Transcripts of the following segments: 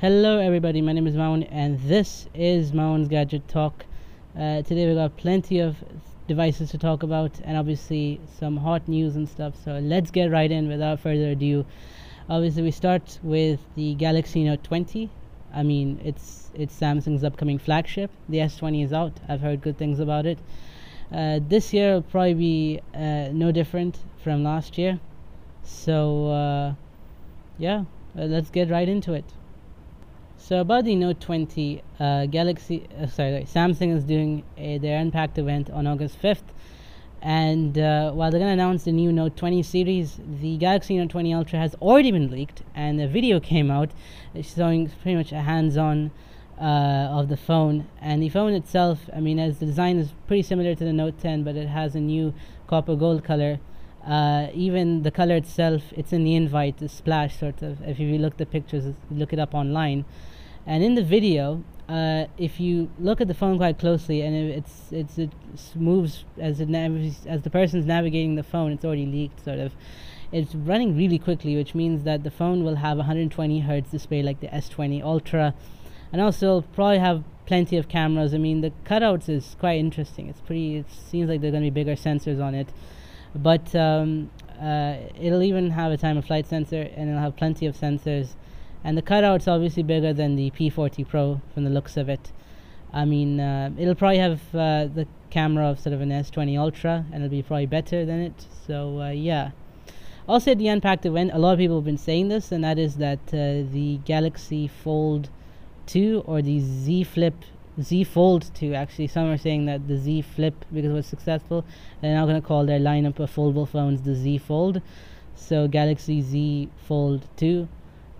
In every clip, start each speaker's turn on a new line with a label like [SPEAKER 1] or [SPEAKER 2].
[SPEAKER 1] Hello, everybody. My name is Maun, and this is Maun's Gadget Talk. Uh, today we got plenty of devices to talk about, and obviously some hot news and stuff. So let's get right in without further ado. Obviously, we start with the Galaxy Note 20. I mean, it's it's Samsung's upcoming flagship. The S20 is out. I've heard good things about it. Uh, this year will probably be uh, no different from last year. So uh, yeah, uh, let's get right into it. So about the Note 20, uh, Galaxy, uh, sorry, Samsung is doing a, their Unpacked event on August 5th, and uh, while they're going to announce the new Note 20 series, the Galaxy Note 20 Ultra has already been leaked, and a video came out showing pretty much a hands-on uh, of the phone. And the phone itself, I mean, as the design is pretty similar to the Note 10, but it has a new copper gold color. Uh, even the color itself, it's in the invite, the splash sort of. If you look at the pictures, look it up online. And in the video, uh, if you look at the phone quite closely, and it's it's it moves as it nav- as the person's navigating the phone, it's already leaked sort of. It's running really quickly, which means that the phone will have 120 hertz display like the S20 Ultra, and also probably have plenty of cameras. I mean, the cutouts is quite interesting. It's pretty. It seems like there's going to be bigger sensors on it, but um, uh, it'll even have a time of flight sensor, and it'll have plenty of sensors and the cutout's obviously bigger than the P40 Pro from the looks of it. I mean, uh, it'll probably have uh, the camera of sort of an S20 Ultra, and it'll be probably better than it. So uh, yeah. Also at the Unpacked event, a lot of people have been saying this, and that is that uh, the Galaxy Fold 2 or the Z Flip Z Fold 2 actually some are saying that the Z Flip because it was successful they're now going to call their lineup of foldable phones the Z Fold so Galaxy Z Fold 2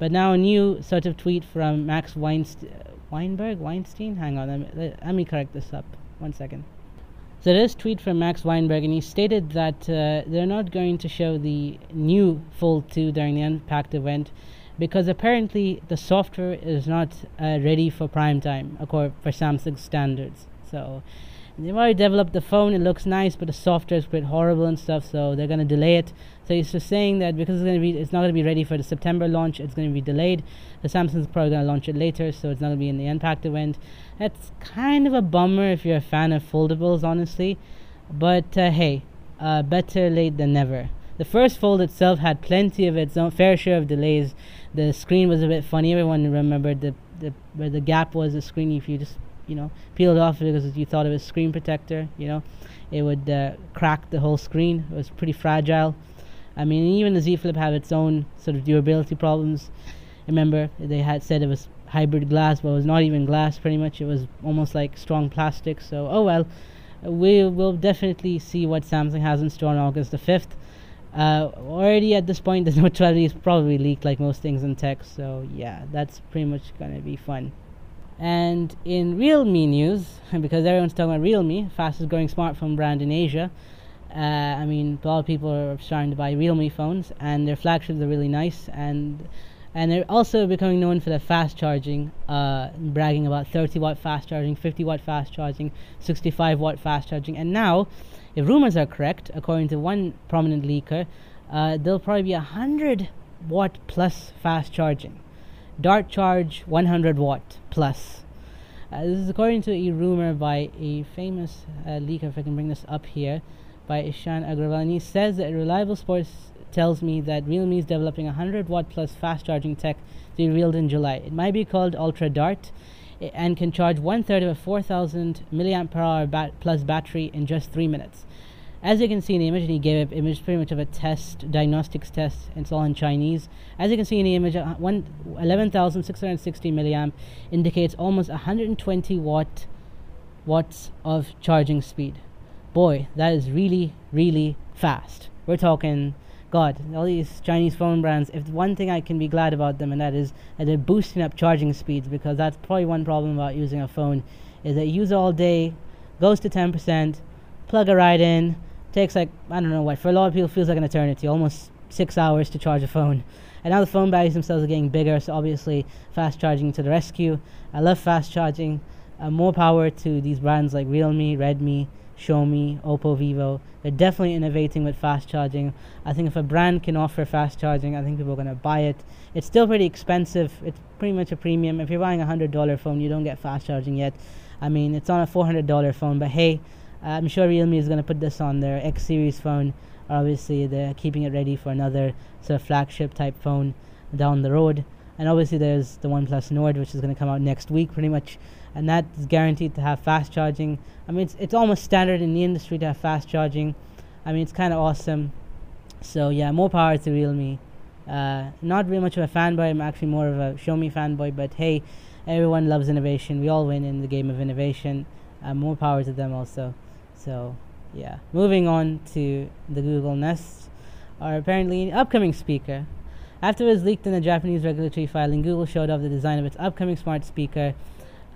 [SPEAKER 1] but now a new sort of tweet from Max Weinberg? Weinstein? Hang on, let me, let me correct this up. One second. So this tweet from Max Weinberg, and he stated that uh, they're not going to show the new Fold 2 during the Unpacked event because apparently the software is not uh, ready for prime time according for Samsung standards. So they've already developed the phone; it looks nice, but the software is bit horrible and stuff. So they're to delay it. So he's just saying that because it's to be, it's not to be ready for the September launch. It's to be delayed. The Samsung's probably to launch it later, so it's not to be in the Unpacked event. That's kind of a bummer if you're a fan of foldables, honestly. But uh, hey, uh, better late than never. The first fold itself had plenty of its own fair share of delays. The screen was a bit funny. Everyone remembered the, the where the gap was. The screen, if you just you know peel it off because you thought it was screen protector, you know, it would uh, crack the whole screen. It was pretty fragile. I mean, even the Z Flip had its own sort of durability problems. Remember, they had said it was hybrid glass, but it was not even glass. Pretty much, it was almost like strong plastic. So, oh well, we will definitely see what Samsung has in store on August the fifth. Uh, already at this point, the 12 is probably leaked like most things in tech. So yeah, that's pretty much gonna be fun. And in Realme news, because everyone's talking about Realme, fastest growing smartphone brand in Asia. Uh, I mean, a lot of people are starting to buy Realme phones, and their flagships are really nice, and and they're also becoming known for their fast charging, uh, bragging about 30 watt fast charging, 50 watt fast charging, 65 watt fast charging, and now, if rumors are correct, according to one prominent leaker, uh, there'll probably be 100 watt plus fast charging. Dart charge 100 watt plus. Uh, this is according to a rumor by a famous uh, leaker, if I can bring this up here by Ishan Agarwal. And he says that Reliable Sports tells me that Realme is developing a 100 watt plus fast charging tech to be revealed in July. It might be called Ultra Dart and can charge one third of a 4000 milliamp per hour bat- plus battery in just three minutes. As you can see in the image, and he gave an image pretty much of a test, diagnostics test, it's all in Chinese. As you can see in the image, uh, one 11,660 milliamp indicates almost 120 watt watts of charging speed boy, that is really, really fast. We're talking, God, all these Chinese phone brands. If one thing I can be glad about them, and that is that they're boosting up charging speeds, because that's probably one problem about using a phone, is that you use it all day, goes to 10%, plug it right in, takes like I don't know what. For a lot of people, feels like an eternity, almost six hours to charge a phone. And now the phone batteries themselves are getting bigger, so obviously fast charging to the rescue. I love fast charging. Uh, more power to these brands like Realme, Redmi, Xiaomi, Oppo, Vivo. They're definitely innovating with fast charging. I think if a brand can offer fast charging, I think people are going to buy it. It's still pretty expensive. It's pretty much a premium. If you're buying a hundred dollar phone, you don't get fast charging yet. I mean, it's on a four hundred dollar phone, but hey, I'm sure Realme is going to put this on their X series phone. Obviously, they're keeping it ready for another sort of flagship type phone down the road. And obviously, there's the OnePlus Nord, which is going to come out next week, pretty much, and that is guaranteed to have fast charging. I mean, it's, it's almost standard in the industry to have fast charging. I mean, it's kind of awesome. So yeah, more power to Realme. Uh, not really much of a fanboy. I'm actually more of a Xiaomi fanboy. But hey, everyone loves innovation. We all win in the game of innovation. Uh, more power to them also. So yeah, moving on to the Google Nest, our apparently upcoming speaker. After it was leaked in a Japanese regulatory filing, Google showed off the design of its upcoming smart speaker,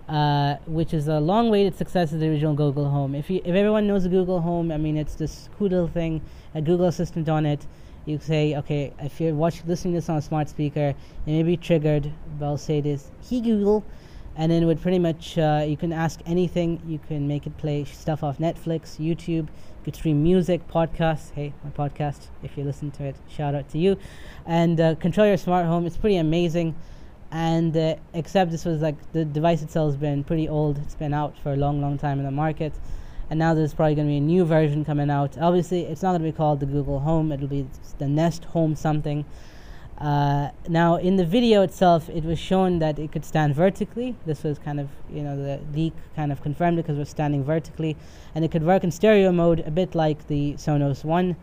[SPEAKER 1] uh, which is a long-awaited success of the original Google Home. If you, if everyone knows Google Home, I mean it's this cool little thing, a Google Assistant on it. You say, okay, if you're watching, listening to this on a smart speaker, it may be triggered. But I'll say this: Hey Google, and then would pretty much uh, you can ask anything you can make it play stuff off netflix youtube you could stream music podcasts hey my podcast if you listen to it shout out to you and uh, control your smart home it's pretty amazing and uh, except this was like the device itself has been pretty old. It's been out for a long long time in the market. And now there's probably going to be a new version coming out. Obviously it's not going to be called the google home. It'll be the nest home something. Uh, now, in the video itself, it was shown that it could stand vertically. This was kind of, you know, the leak kind of confirmed because it was standing vertically, and it could work in stereo mode, a bit like the Sonos One.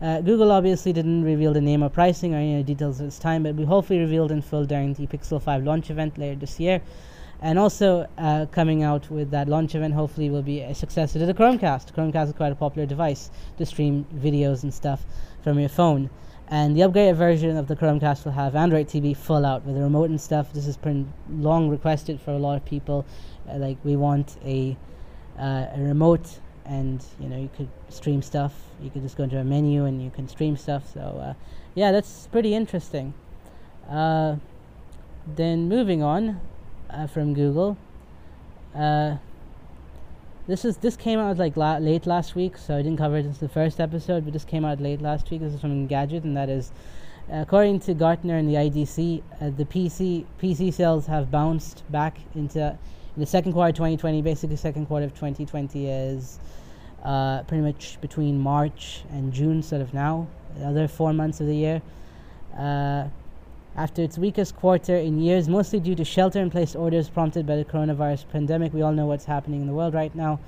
[SPEAKER 1] Uh, Google obviously didn't reveal the name or pricing or any details at this time, but we hopefully revealed in full during the Pixel 5 launch event later this year. And also uh, coming out with that launch event, hopefully, will be a successor to the Chromecast. Chromecast is quite a popular device to stream videos and stuff from your phone. And the upgraded version of the Chromecast will have Android TV full out with a remote and stuff. This has been long requested for a lot of people. Uh, like we want a uh, a remote, and you know you could stream stuff. You could just go into a menu and you can stream stuff. So uh, yeah, that's pretty interesting. Uh, then moving on uh, from Google. Uh, this is this came out like la- late last week, so I didn't cover it in the first episode. But this came out late last week. This is from Engadget, and that is, according to Gartner and the IDC, uh, the PC PC sales have bounced back into in the second quarter of 2020. Basically, second quarter of 2020 is uh, pretty much between March and June, sort of now. The other four months of the year. Uh, after its weakest quarter in years, mostly due to shelter in place orders prompted by the coronavirus pandemic. We all know what's happening in the world right now.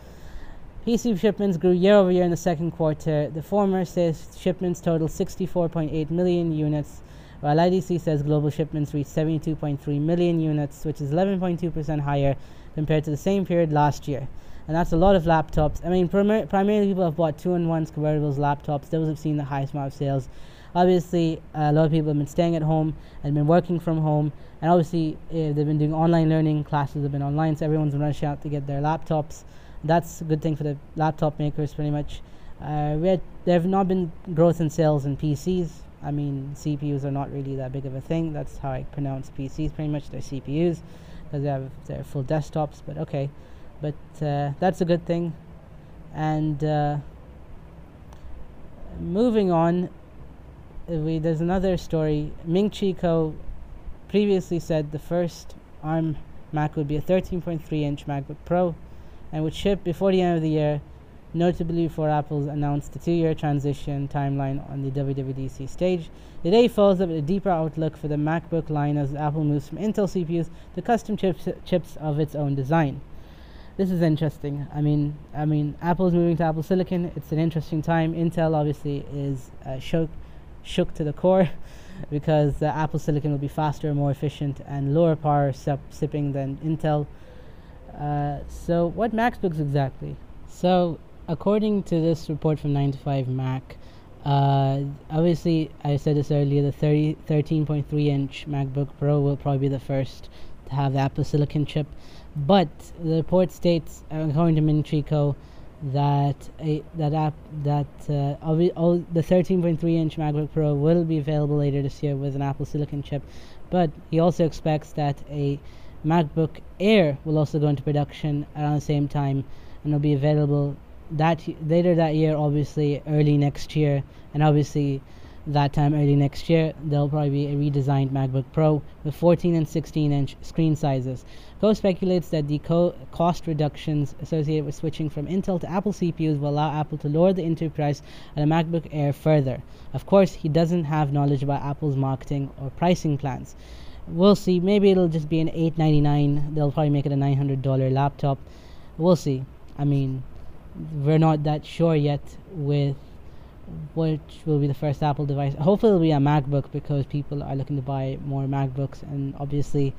[SPEAKER 1] PC shipments grew year over year in the second quarter. The former says shipments totaled 64.8 million units, while IDC says global shipments reached 72.3 million units, which is 11.2% higher compared to the same period last year. And that's a lot of laptops. I mean, primar- primarily people have bought two in ones, convertibles, laptops. Those have seen the highest amount of sales obviously a lot of people have been staying at home and been working from home and obviously uh, they've been doing online learning classes have been online so everyone's rushing out to get their laptops that's a good thing for the laptop makers pretty much uh, had, there have not been growth in sales in PCs I mean CPUs are not really that big of a thing. That's how I pronounce PCs pretty much. They're CPUs because they have their full desktops but okay. But uh, that's a good thing. And uh, moving on we, there's another story. Ming Chi Kuo previously said the first ARM Mac would be a 13.3 inch MacBook Pro and would ship before the end of the year, notably before Apple's announced the two year transition timeline on the WWDC stage. Today follows up a deeper outlook for the MacBook line as Apple moves from Intel CPUs to custom chips, chips of its own design. This is interesting. I mean, I mean, Apple's moving to Apple Silicon. It's an interesting time. Intel obviously is uh, shook shook to the core because uh, Apple Silicon will be faster, more efficient, and lower power sipping than Intel. Uh, so, what MacBooks exactly? So, according to this report from 9 to 5 Mac, uh, obviously, I said this earlier, the 30, 13.3 inch MacBook Pro will probably be the first to have the Apple Silicon chip. But the report states, according to Kuo, that a, that app that uh, all, all the 13.3 inch MacBook Pro will be available later this year with an Apple Silicon chip, but he also expects that a MacBook Air will also go into production around the same time and will be available that later that year, obviously early next year, and obviously that time early next year, there'll probably be a redesigned MacBook Pro with 14 and 16 inch screen sizes. Kuo speculates that the co- cost reductions associated with switching from Intel to Apple CPUs will allow Apple to lower the entry price of a MacBook Air further. Of course, he doesn't have knowledge about Apple's marketing or pricing plans. We'll see. Maybe it'll just be an 899. They'll probably make it a $900 laptop. We'll see. I mean, we're not that sure yet with which will be the first Apple device. Hopefully, it'll be a MacBook because people are looking to buy more MacBooks, and obviously,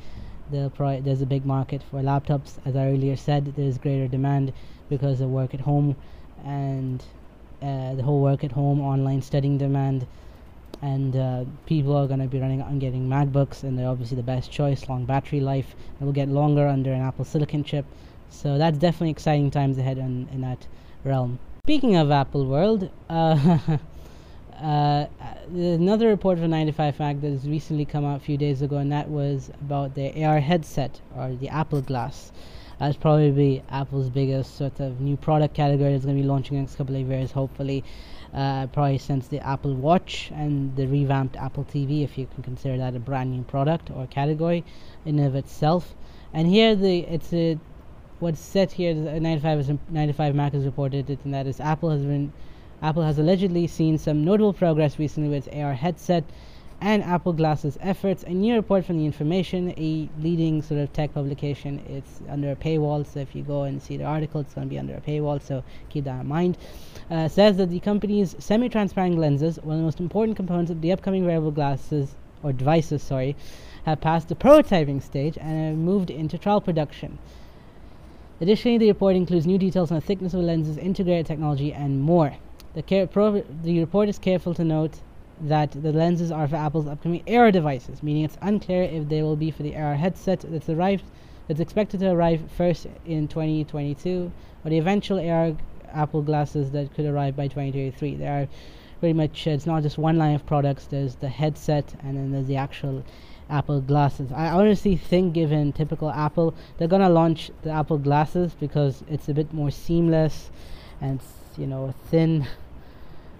[SPEAKER 1] there's a big market for laptops. As I earlier said, there's greater demand because of work at home and uh, the whole work at home online studying demand. And uh, people are going to be running and getting MacBooks, and they're obviously the best choice. Long battery life, it will get longer under an Apple Silicon chip. So that's definitely exciting times ahead in, in that realm. Speaking of Apple World, uh, uh, another report from 95Mac that has recently come out a few days ago, and that was about the AR headset or the Apple Glass. That's probably Apple's biggest sort of new product category. that's going to be launching in the next couple of years, hopefully. Uh, probably since the Apple Watch and the revamped Apple TV, if you can consider that a brand new product or category in of itself. And here the it's a what's said here, 95 is 95 Mac has reported it, and that is Apple has been Apple has allegedly seen some notable progress recently with its AR headset and Apple Glasses efforts. A new report from the Information, a leading sort of tech publication, it's under a paywall. So if you go and see the article, it's going to be under a paywall. So keep that in mind. Uh, says that the company's semi-transparent lenses, one of the most important components of the upcoming wearable glasses or devices, sorry, have passed the prototyping stage and have moved into trial production. Additionally, the report includes new details on the thickness of the lenses, integrated technology, and more. The, care- pro- the report is careful to note that the lenses are for Apple's upcoming AR devices, meaning it's unclear if they will be for the AR headset that's arrived that's expected to arrive first in 2022 or the eventual AR Apple glasses that could arrive by 2023. There are pretty much uh, it's not just one line of products. There's the headset and then there's the actual Apple glasses. I honestly think, given typical Apple, they're gonna launch the Apple glasses because it's a bit more seamless and you know thin.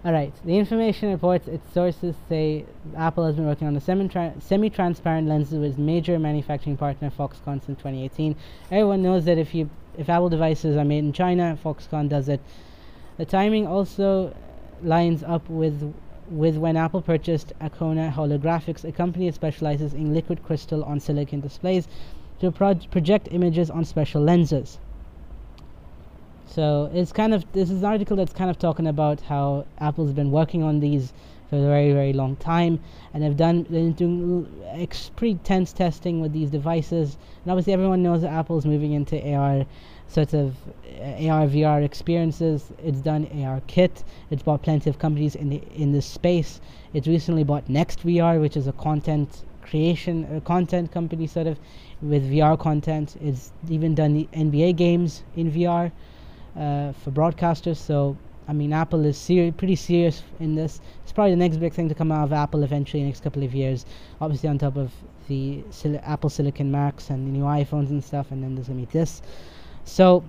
[SPEAKER 1] All right, the information reports its sources say Apple has been working on the semi transparent lenses with major manufacturing partner Foxconn since 2018. Everyone knows that if you if Apple devices are made in China, Foxconn does it. The timing also lines up with with when Apple purchased Akonia Holographics, a company that specializes in liquid crystal on silicon displays to pro- project images on special lenses. So it's kind of this is an article that's kind of talking about how Apple's been working on these for a very very long time, and they've done they're doing ex- pretty tense testing with these devices. And obviously everyone knows that Apple's moving into AR sort of uh, AR VR experiences. It's done AR Kit. It's bought plenty of companies in the in this space. It's recently bought Next VR, which is a content creation a content company sort of with VR content. It's even done the NBA games in VR uh, for broadcasters. So I mean, Apple is ser- pretty serious in this. It's probably the next big thing to come out of Apple eventually in the next couple of years. Obviously, on top of the Sil- Apple Silicon Macs and the new iPhones and stuff, and then there's gonna be this. So,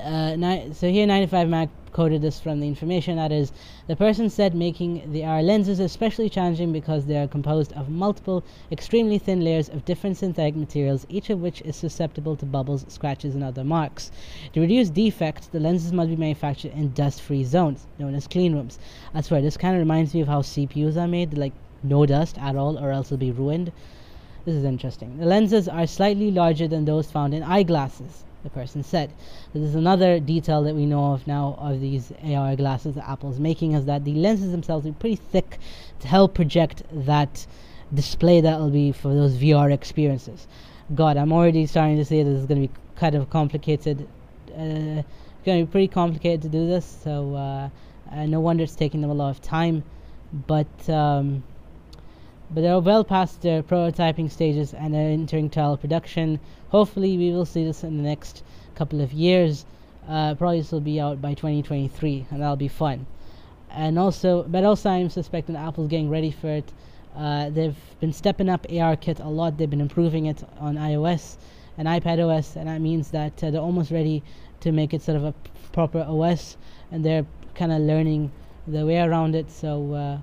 [SPEAKER 1] uh, so here 95 Mac quoted this from the information that is, the person said making the AR lenses especially challenging because they are composed of multiple, extremely thin layers of different synthetic materials, each of which is susceptible to bubbles, scratches, and other marks. To reduce defects, the lenses must be manufactured in dust-free zones, known as clean rooms. I swear, this kind of reminds me of how CPUs are made, like no dust at all, or else they'll be ruined. This is interesting. The lenses are slightly larger than those found in eyeglasses the person said. This is another detail that we know of now of these AR glasses that Apple's making is that the lenses themselves are pretty thick to help project that display that will be for those VR experiences. God, I'm already starting to say this is going to be kind of complicated. Uh, it's going to be pretty complicated to do this, so uh, uh, no wonder it's taking them a lot of time. But um, but they're well past their prototyping stages and they're entering trial production. Hopefully, we will see this in the next couple of years. Uh, probably this will be out by 2023, and that'll be fun. And also, but also, I'm suspecting Apple's getting ready for it. Uh, they've been stepping up AR Kit a lot. They've been improving it on iOS and iPad OS, and that means that uh, they're almost ready to make it sort of a proper OS, and they're kind of learning the way around it. So uh,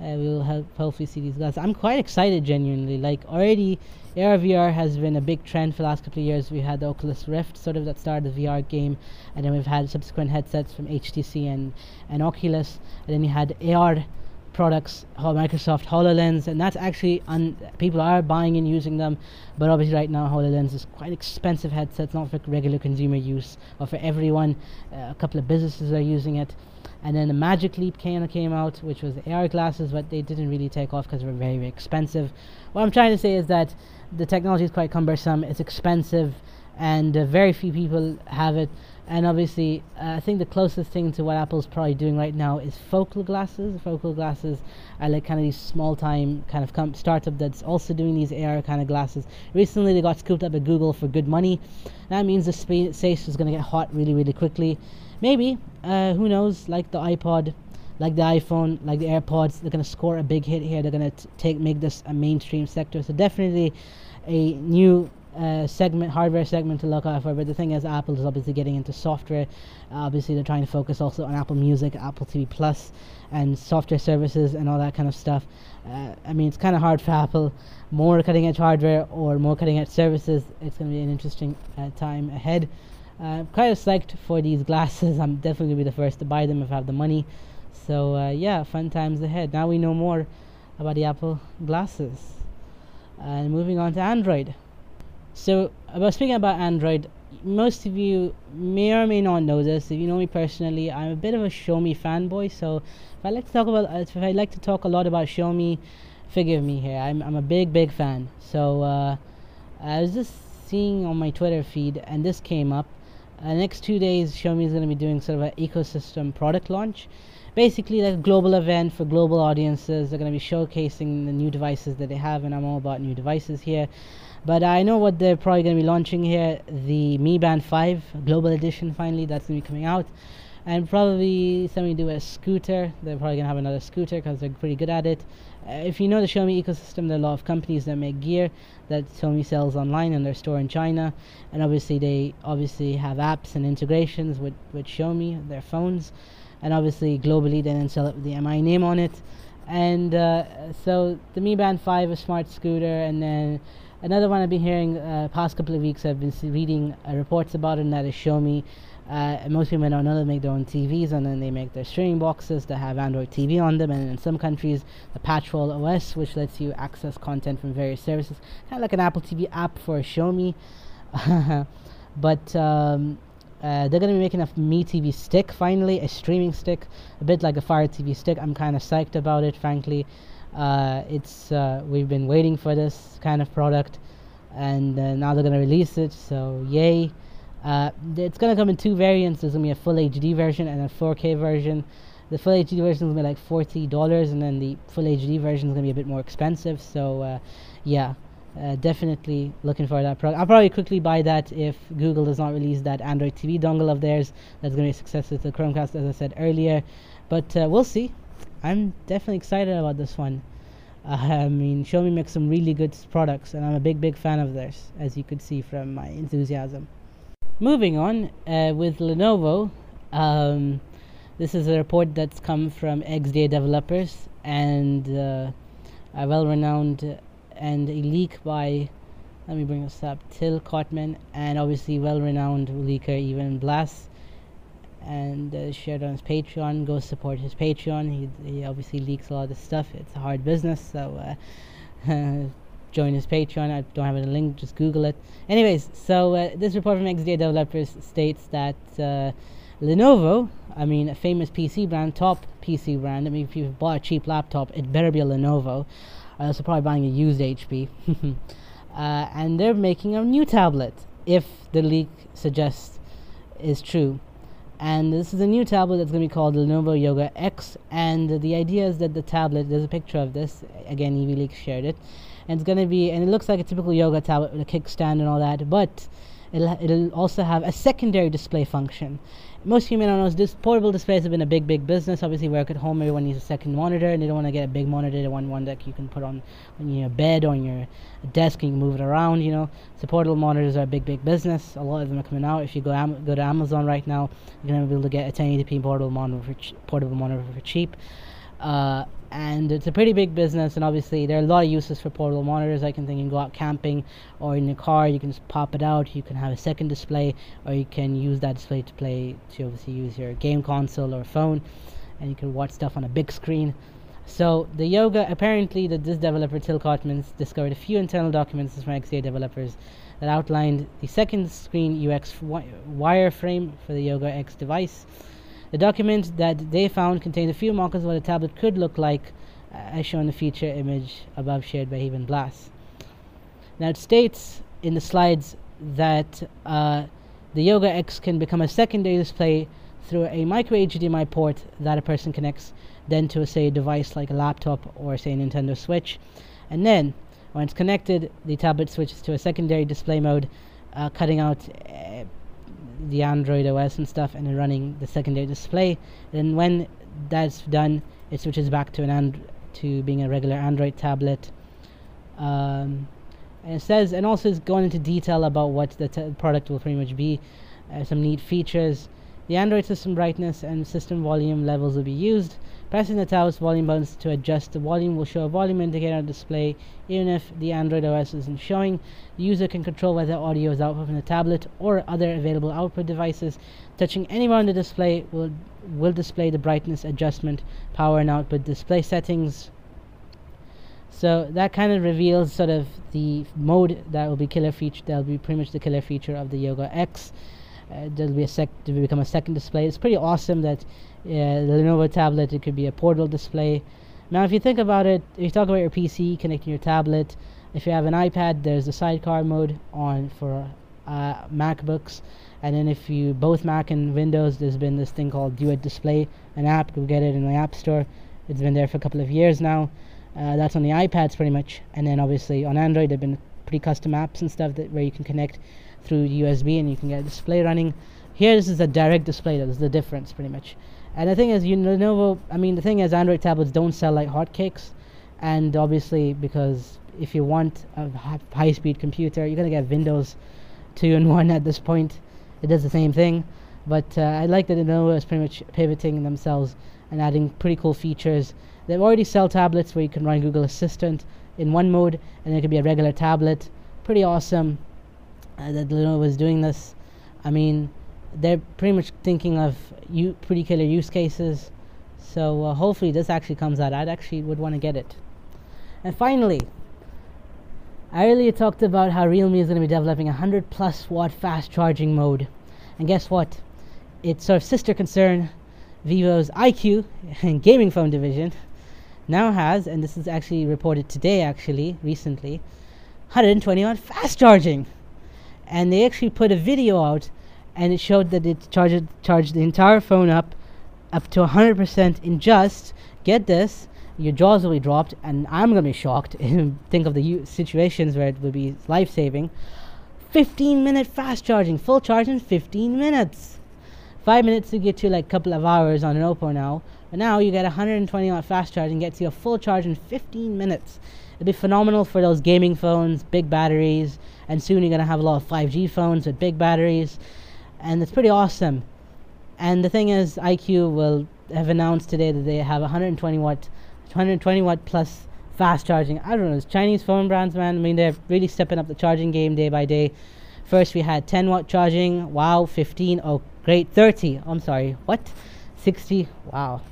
[SPEAKER 1] uh, we'll help hopefully see these guys. I'm quite excited, genuinely. Like already, AR VR has been a big trend for the last couple of years. We had the Oculus Rift, sort of that started the VR game, and then we've had subsequent headsets from HTC and and Oculus, and then you had AR products, Microsoft HoloLens, and that's actually un- people are buying and using them. But obviously, right now, HoloLens is quite expensive headset. It's not for regular consumer use or for everyone. Uh, a couple of businesses are using it. And then the Magic Leap came, came out, which was the AR glasses, but they didn't really take off because they were very, very expensive. What I'm trying to say is that the technology is quite cumbersome, it's expensive, and uh, very few people have it and obviously uh, I think the closest thing to what Apple's probably doing right now is focal glasses. Focal glasses are like kind of these small time kind of com- startup that's also doing these AR kind of glasses. Recently they got scooped up at Google for good money. That means the space is going to get hot really really quickly. Maybe uh, who knows? Like the iPod, like the iPhone, like the AirPods, they're to score a big hit here. They're going to take make this a mainstream sector. So definitely a new uh, segment, hardware segment to look out for. But the thing is, Apple is obviously getting into software. Uh, obviously, they're trying to focus also on Apple Music, Apple TV Plus, and software services and all that kind of stuff. Uh, I mean, it's kind of hard for Apple. More cutting edge hardware or more cutting edge services. It's going to be an interesting uh, time ahead. Uh, of psyched for these glasses. I'm definitely to be the first to buy them if I have the money. So, uh, yeah, fun times ahead. Now we know more about the Apple glasses. And moving on to Android. So, about speaking about Android, most of you may or may not know this. If you know me personally, I'm a bit of a Xiaomi fanboy. So, if I like to talk about, if I like to talk a lot about Xiaomi, forgive me here. I'm I'm a big big fan. So, uh, I was just seeing on my Twitter feed, and this came up. Uh, next two days, Xiaomi is going to be doing sort of an ecosystem product launch. Basically, like a global event for global audiences. They're going to be showcasing the new devices that they have, and I'm all about new devices here. But I know what they're probably going to be launching here the Mi Band 5 Global Edition finally, that's going to be coming out. And probably something to do with a scooter. They're probably going to have another scooter because they're pretty good at it. Uh, if you know the Xiaomi ecosystem, there are a lot of companies that make gear that Xiaomi sells online in their store in China. And obviously, they obviously have apps and integrations with, with Xiaomi, their phones. And obviously, globally, they then sell it with the MI name on it. And uh, so the Mi Band 5, a smart scooter, and then Another one I've been hearing uh, past couple of weeks. I've been reading uh, reports about it, and that is Xiaomi. Uh, most people don't know they make their own TVs, and then they make their streaming boxes that have Android TV on them. And in some countries, the PatchWall OS, which lets you access content from various services, kind of like an Apple TV app for Xiaomi. but um, uh, they're going to be making a Mi TV stick finally, a streaming stick, a bit like a Fire TV stick. I'm kind of psyched about it, frankly. Uh, it's uh, we've been waiting for this kind of product, and uh, now they're gonna release it. So yay! Uh, it's gonna come in two variants. There's gonna be a full HD version and a 4K version. The full HD version is gonna be like forty dollars, and then the full HD version is gonna be a bit more expensive. So uh, yeah. Uh, definitely looking for that product. I'll probably quickly buy that if Google does not release that Android TV dongle of theirs. That's going to be a success with the Chromecast, as I said earlier. But uh, we'll see. I'm definitely excited about this one. I mean, Xiaomi makes some really good products, and I'm a big, big fan of theirs, as you could see from my enthusiasm. Moving on uh, with Lenovo, um, this is a report that's come from XDA developers and uh, a well renowned and a leak by, let me bring this up, Till Kottmann, and obviously well renowned leaker Evan Blass and uh, shared on his Patreon. Go support his Patreon. He, he obviously leaks a lot of stuff. It's a hard business, so uh, join his Patreon. I don't have a link, just Google it. Anyways, so uh, this report from XDA Developers states that uh, Lenovo, I mean, a famous PC brand, top PC brand. I mean, if you've bought a cheap laptop, it better be a Lenovo. I was probably buying a used HP. Uh, and they're making a new tablet, if the leak suggests is true and this is a new tablet that's going to be called Lenovo Yoga X and the idea is that the tablet there's a picture of this again EV Leaks shared it and it's going to be and it looks like a typical yoga tablet with a kickstand and all that but It'll, it'll also have a secondary display function. Most not know this portable displays have been a big, big business. Obviously, work at home, everyone needs a second monitor, and they don't want to get a big monitor. They want one that you can put on, on your bed or on your desk and you can move it around. You know, so portable monitors are a big, big business. A lot of them are coming out. If you go am- go to Amazon right now, you're gonna be able to get a 1080p portable monitor for ch- portable monitor for cheap. Uh, and it's a pretty big business and obviously there are a lot of uses for portable monitors. I can think you can go out camping or in your car you can just pop it out you can have a second display or you can use that display to play to obviously use your game console or phone and you can watch stuff on a big screen. So the yoga apparently that this developer Till Kotmans discovered a few internal documents from XDA developers that outlined the second screen UX wireframe for the Yoga X device the document that they found contained a few markers of what a tablet could look like, as shown in the feature image above shared by Evan Blass. Now it states in the slides that uh, the Yoga X can become a secondary display through a micro HDMI port that a person connects then to a say device like a laptop or say a Nintendo Switch, and then when it's connected, the tablet switches to a secondary display mode, uh, cutting out uh, the Android OS and stuff and then running the secondary display. And when that's done, it switches back to an and to being a regular Android tablet. Um, and it says, and also is going into detail about what the t- product will pretty much be. Uh, some neat features. The Android system brightness and system volume levels will be used. Pressing the tablet's volume buttons to adjust the volume will show a volume indicator on display even if the Android OS isn't showing. The user can control whether audio is output from the tablet or other available output devices. Touching anywhere on the display will will display the brightness adjustment, power and output display settings. So that kind of reveals sort of the mode that will be killer feature. That will be pretty much the killer feature of the Yoga X. Uh, there'll be a sec to become a second display. It's pretty awesome that uh, the Lenovo tablet it could be a portable display. Now, if you think about it, if you talk about your PC connecting your tablet, if you have an iPad, there's the sidecar mode on for uh, MacBooks, and then if you both Mac and Windows, there's been this thing called Duet Display, an app. Go get it in the App Store. It's been there for a couple of years now. Uh, that's on the iPads pretty much, and then obviously on Android, there've been pretty custom apps and stuff that where you can connect through USB and you can get a display running. Here, this is a direct display. That's the difference, pretty much. And the thing is, you Lenovo. I mean, the thing is, Android tablets don't sell like hotcakes, and obviously because if you want a high-speed computer, you're gonna get Windows two and one at this point. It does the same thing, but uh, I like that Lenovo is pretty much pivoting themselves and adding pretty cool features. They already sell tablets where you can run Google Assistant in one mode, and it could be a regular tablet. Pretty awesome uh, that Lenovo is doing this. I mean, they're pretty much thinking of u- pretty killer use cases. So uh, hopefully this actually comes out. I'd actually would want to get it. And finally, I earlier talked about how Realme is going to be developing a 100 plus watt fast charging mode. And guess what? Its sort of sister concern, Vivo's iQOO and gaming phone division, now has, and this is actually reported today, actually, recently, 120 watt fast charging. And they actually put a video out and it showed that it charged charged the entire phone up up to 100% in just get this your jaws will be dropped and i'm to be shocked think of the u- situations where it would be life-saving. 15 minute fast charging full charge in 15 minutes. 5 minutes to get you like a couple of hours on an oppo now but now you get 120 watt fast charging gets you a full charge in 15 minutes it'll be phenomenal for those gaming phones big batteries and soon you're going to have a lot of 5g phones with big batteries and it's pretty awesome. And the thing is, iQOO will have announced today that they have 120 watt, 120 watt plus fast charging. I don't know, it's Chinese phone brands, man. I mean, they're really stepping up the charging game day by day. First, we had 10 watt charging. Wow, 15. Oh, great. 30. I'm sorry. What? 60. Wow.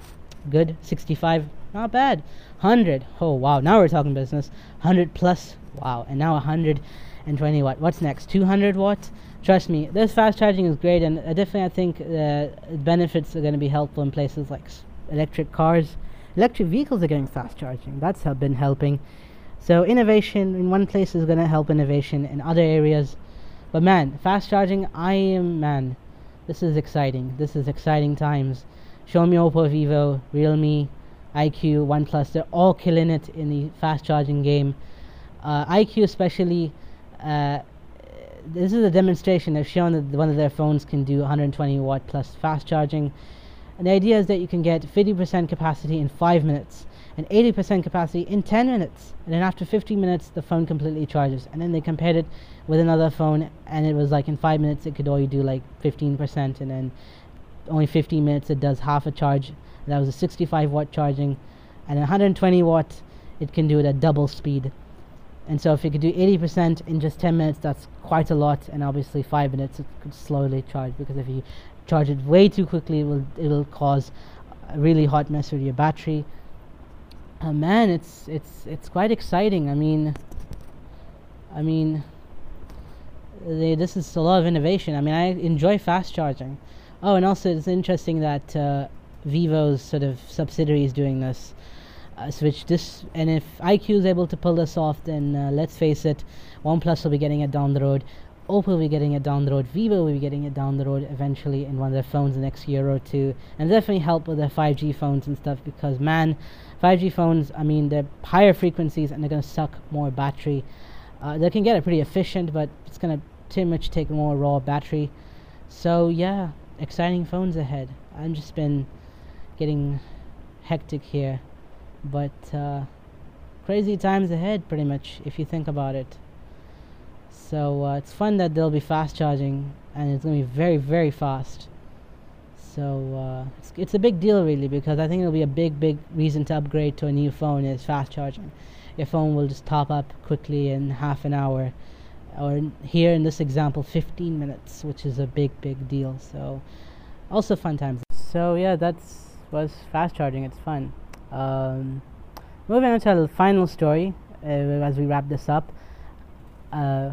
[SPEAKER 1] Good. 65. Not bad. 100. Oh, wow. Now we're talking business. 100 plus. Wow. And now 120 watt. What's next? 200 watt? trust me, this fast charging is great, and definitely I think uh, benefits are going to be helpful in places like electric cars. Electric vehicles are getting fast charging. That's been helping. So innovation in one place is going to help innovation in other areas. But man, fast charging, I am man. This is exciting. This is exciting times. Xiaomi Oppo, Vivo, Realme, iQOO, OnePlus, they're all killing it in the fast charging game. Uh, iQOO especially, uh, this is a demonstration. They've shown that one of their phones can do 120 watt plus fast charging. And the idea is that you can get 50% capacity in 5 minutes and 80% capacity in 10 minutes. And then after 15 minutes, the phone completely charges. And then they compared it with another phone, and it was like in 5 minutes, it could only do like 15%, and then only 15 minutes, it does half a charge. That was a 65 watt charging, and 120 watt, it can do it at double speed. And so if you could do 80% in just 10 minutes, that's quite a lot. And obviously 5 minutes, it could slowly charge because if you charge it way too quickly, it will, it'll cause a really hot mess with your battery. Uh, man, it's, it's, it's quite exciting. I mean, I mean, they, this is a lot of innovation. I mean, I enjoy fast charging. Oh, and also it's interesting that uh, Vivo's sort of subsidiary is doing this uh, switch this and if iQOO is able to pull this off then uh, let's face it OnePlus will be getting it down the road. Oppo will be getting it down the road. Vivo will be getting it down the road eventually in one of their phones the next year or two and definitely help with their 5G phones and stuff because man 5G phones I mean they're higher frequencies and they're going to suck more battery. Uh, they can get it pretty efficient but it's going to too much take more raw battery. So yeah exciting phones ahead. I've just been getting hectic here. But uh, crazy times ahead pretty much if you think about it. So uh, it's fun that they'll be fast charging and it's going to be very very fast. So uh, it's, it's a big deal really because I think it'll be a big big reason to upgrade to a new phone is fast charging. Your phone will just top up quickly in half an hour or here in this example 15 minutes which is a big big deal. So also fun times. So yeah that's was fast charging it's fun um, moving on to the final story uh, as we wrap this up. Uh,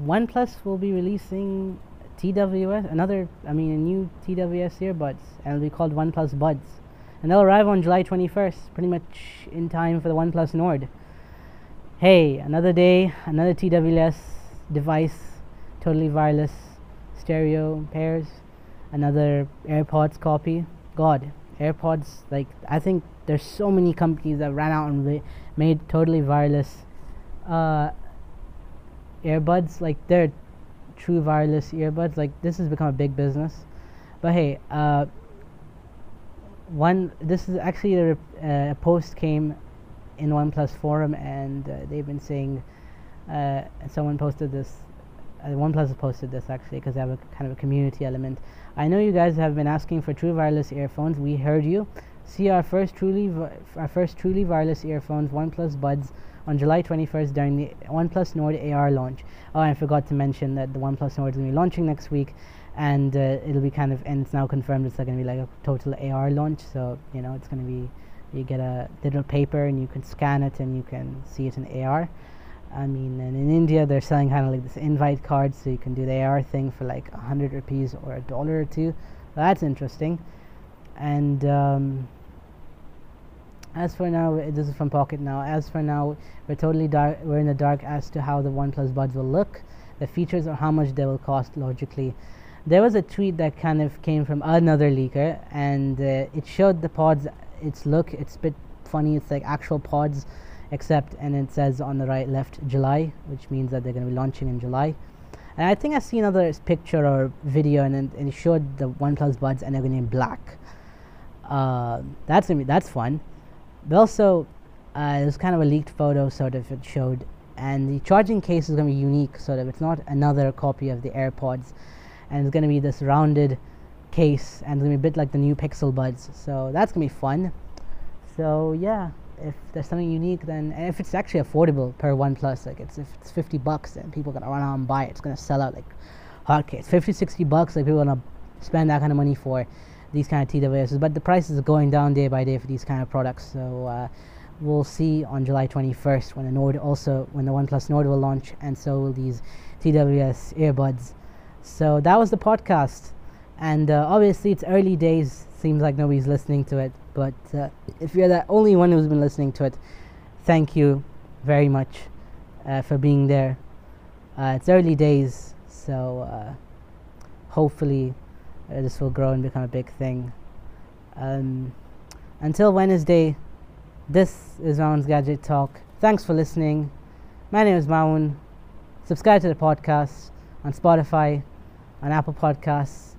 [SPEAKER 1] OnePlus will be releasing TWS, another, I mean, a new TWS earbuds, and it'll be called OnePlus Buds. And they'll arrive on July 21st, pretty much in time for the OnePlus Nord. Hey, another day, another TWS device, totally wireless, stereo pairs, another AirPods copy. God, AirPods, like, I think there's so many companies that ran out and made totally wireless uh, earbuds like they're true wireless earbuds like this has become a big business. But hey uh, one this is actually a, uh, a post came in OnePlus forum and uh, they've been saying uh, someone posted this OnePlus has posted this actually because they have a kind of a community element I know you guys have been asking for true wireless earphones we heard you See our first truly our first truly wireless earphones, OnePlus Buds, on July 21st during the OnePlus Nord AR launch. Oh, I forgot to mention that the OnePlus Nord is going to be launching next week, and uh, it'll be kind of and it's now confirmed it's going to be like a total AR launch. So you know it's going to be you get a little paper and you can scan it and you can see it in AR. I mean, and in India they're selling kind of like this invite card, so you can do the AR thing for like a hundred rupees or a dollar or two. That's interesting. And um, as for now this is from pocket now. As for now we're totally dark we're in the dark as to how the oneplus buds will look. The features or how much they will cost logically. There was a tweet that kind of came from another leaker and uh, it showed the pods its look. It's a bit funny. It's like actual pods except and it says on the right left july which means that they're going to be launching in july and i think i see another picture or video and, and it showed the oneplus buds and they're going to be black uh, that's gonna be, that's fun. But also, uh, it was kind of a leaked photo, sort of. It showed, and the charging case is gonna be unique, sort of. It's not another copy of the AirPods, and it's gonna be this rounded case, and it's gonna be a bit like the new Pixel Buds. So that's gonna be fun. So yeah, if there's something unique, then if it's actually affordable per OnePlus, like it's if it's 50 bucks, then people are gonna run out and buy it. It's gonna sell out like hotcakes. 50, 60 bucks, like people are gonna spend that kind of money for these kind of TWSs. But the prices are going down day by day for these kind of products. So uh, we'll see on July 21st when the Nord also when the OnePlus Nord will launch, and so will these TWS earbuds. So that was the podcast, and uh, obviously it's early days. Seems like nobody's listening to it, but uh, if you're the only one who's been listening to it, thank you very much uh, for being there. Uh, it's early days, so uh, hopefully uh, this will grow and become a big thing. Um, until Wednesday, this is Maun's Gadget Talk. Thanks for listening. My name is Maun. Subscribe to the podcast. on Spotify, on Apple Podcasts.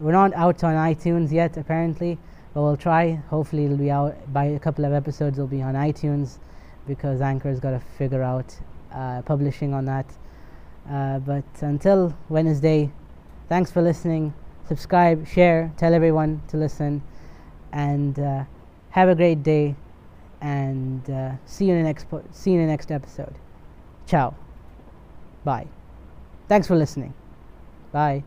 [SPEAKER 1] We're not out on iTunes yet, apparently, but we'll try. Hopefully, it'll be out by a couple of episodes. It'll be on iTunes because Anchor's got to figure out uh, publishing on that. Uh, but until Wednesday, thanks for listening. Subscribe, share, tell everyone to listen, and uh, have a great day. And uh, see you in the next po- see you in the next episode. Ciao. Bye. Thanks for listening. Bye.